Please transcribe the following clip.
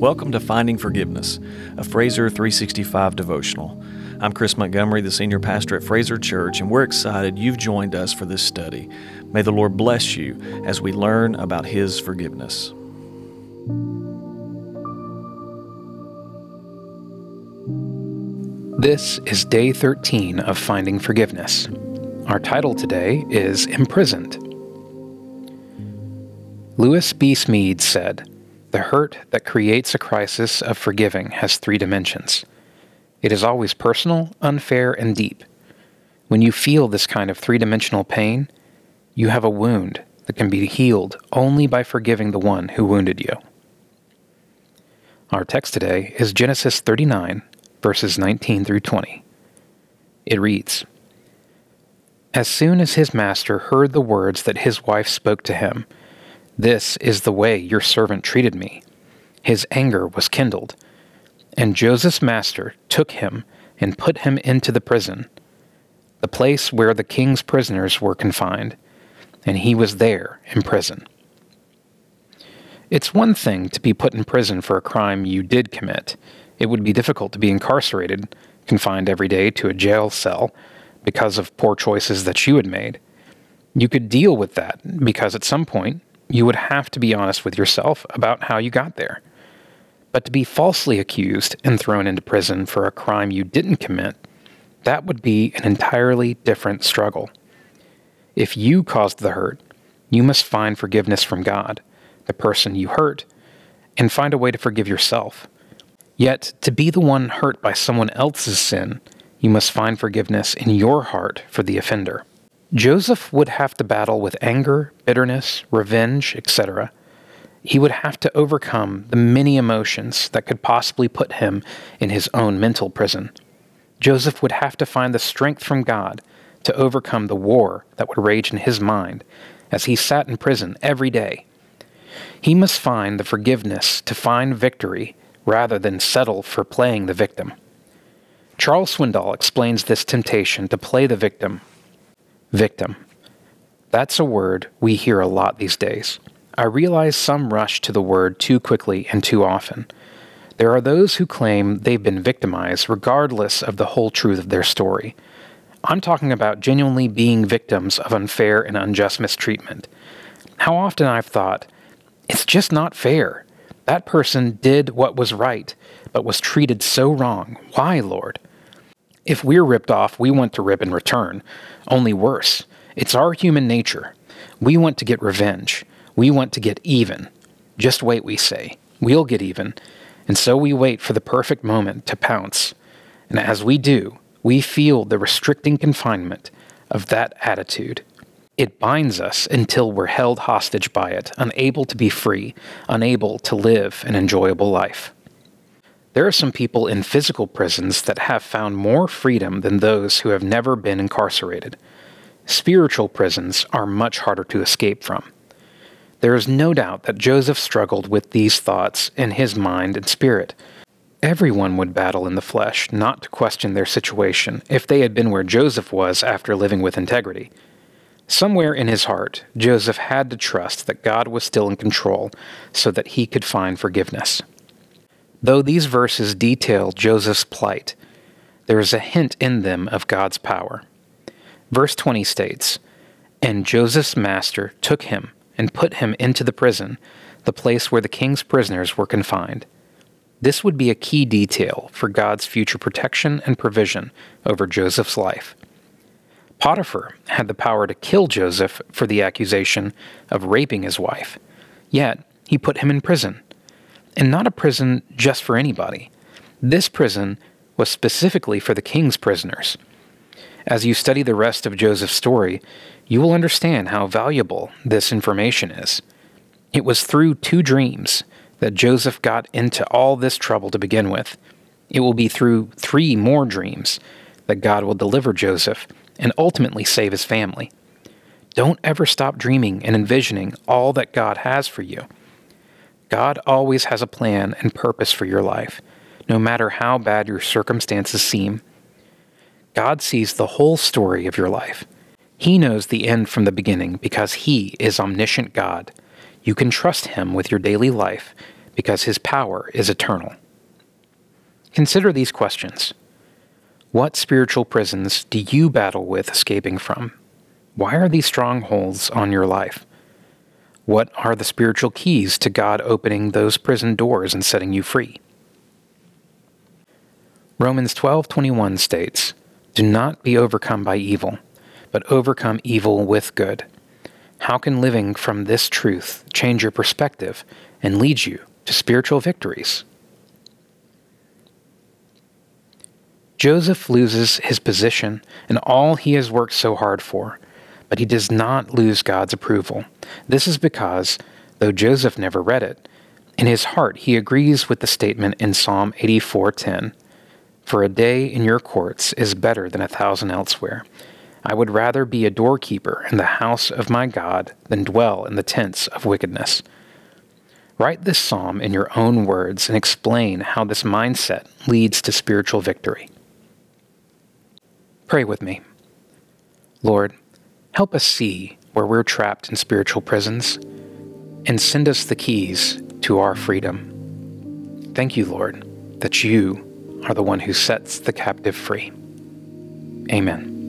Welcome to Finding Forgiveness, a Fraser 365 devotional. I'm Chris Montgomery, the senior pastor at Fraser Church, and we're excited you've joined us for this study. May the Lord bless you as we learn about His forgiveness. This is day 13 of Finding Forgiveness. Our title today is Imprisoned. Lewis B. Smedes said, The hurt that creates a crisis of forgiving has three dimensions. It is always personal, unfair, and deep. When you feel this kind of three dimensional pain, you have a wound that can be healed only by forgiving the one who wounded you. Our text today is Genesis 39, verses 19 through 20. It reads As soon as his master heard the words that his wife spoke to him, This is the way your servant treated me, his anger was kindled. And Joseph's master took him and put him into the prison, the place where the king's prisoners were confined, and he was there in prison. It's one thing to be put in prison for a crime you did commit it would be difficult to be incarcerated, confined every day to a jail cell because of poor choices that you had made. You could deal with that because at some point you would have to be honest with yourself about how you got there. But to be falsely accused and thrown into prison for a crime you didn't commit, that would be an entirely different struggle. If you caused the hurt, you must find forgiveness from God, the person you hurt, and find a way to forgive yourself. Yet, to be the one hurt by someone else's sin, you must find forgiveness in your heart for the offender. Joseph would have to battle with anger, bitterness, revenge, etc. He would have to overcome the many emotions that could possibly put him in his own mental prison. Joseph would have to find the strength from God to overcome the war that would rage in his mind as he sat in prison every day. He must find the forgiveness to find victory rather than settle for playing the victim. Charles Swindoll explains this temptation to play the victim. Victim. That's a word we hear a lot these days. I realize some rush to the word too quickly and too often. There are those who claim they've been victimized regardless of the whole truth of their story. I'm talking about genuinely being victims of unfair and unjust mistreatment. How often I've thought, it's just not fair. That person did what was right, but was treated so wrong. Why, Lord? If we're ripped off, we want to rip in return. Only worse. It's our human nature. We want to get revenge. We want to get even. Just wait, we say. We'll get even. And so we wait for the perfect moment to pounce. And as we do, we feel the restricting confinement of that attitude. It binds us until we're held hostage by it, unable to be free, unable to live an enjoyable life. There are some people in physical prisons that have found more freedom than those who have never been incarcerated. Spiritual prisons are much harder to escape from. There is no doubt that Joseph struggled with these thoughts in his mind and spirit. Everyone would battle in the flesh not to question their situation if they had been where Joseph was after living with integrity. Somewhere in his heart, Joseph had to trust that God was still in control so that he could find forgiveness. Though these verses detail Joseph's plight, there is a hint in them of God's power. Verse 20 states, And Joseph's master took him and put him into the prison, the place where the king's prisoners were confined. This would be a key detail for God's future protection and provision over Joseph's life. Potiphar had the power to kill Joseph for the accusation of raping his wife, yet he put him in prison. And not a prison just for anybody. This prison was specifically for the king's prisoners. As you study the rest of Joseph's story, you will understand how valuable this information is. It was through two dreams that Joseph got into all this trouble to begin with. It will be through three more dreams that God will deliver Joseph and ultimately save his family. Don't ever stop dreaming and envisioning all that God has for you. God always has a plan and purpose for your life, no matter how bad your circumstances seem. God sees the whole story of your life. He knows the end from the beginning because He is omniscient God. you can trust Him with your daily life because His power is eternal. Consider these questions What spiritual prisons do you battle with escaping from? Why are these strongholds on your life? What are the spiritual keys to God opening those prison doors and setting you free? Romans 12:21 states, "Do not be overcome by evil, but overcome evil with good." How can living from this truth change your perspective and lead you to spiritual victories? Joseph loses his position and all he has worked so hard for but he does not lose God's approval. This is because, though Joseph never read it, in his heart he agrees with the statement in Psalm 84:10, "For a day in your courts is better than a thousand elsewhere. I would rather be a doorkeeper in the house of my God than dwell in the tents of wickedness." Write this psalm in your own words and explain how this mindset leads to spiritual victory. Pray with me. Lord, Help us see where we're trapped in spiritual prisons and send us the keys to our freedom. Thank you, Lord, that you are the one who sets the captive free. Amen.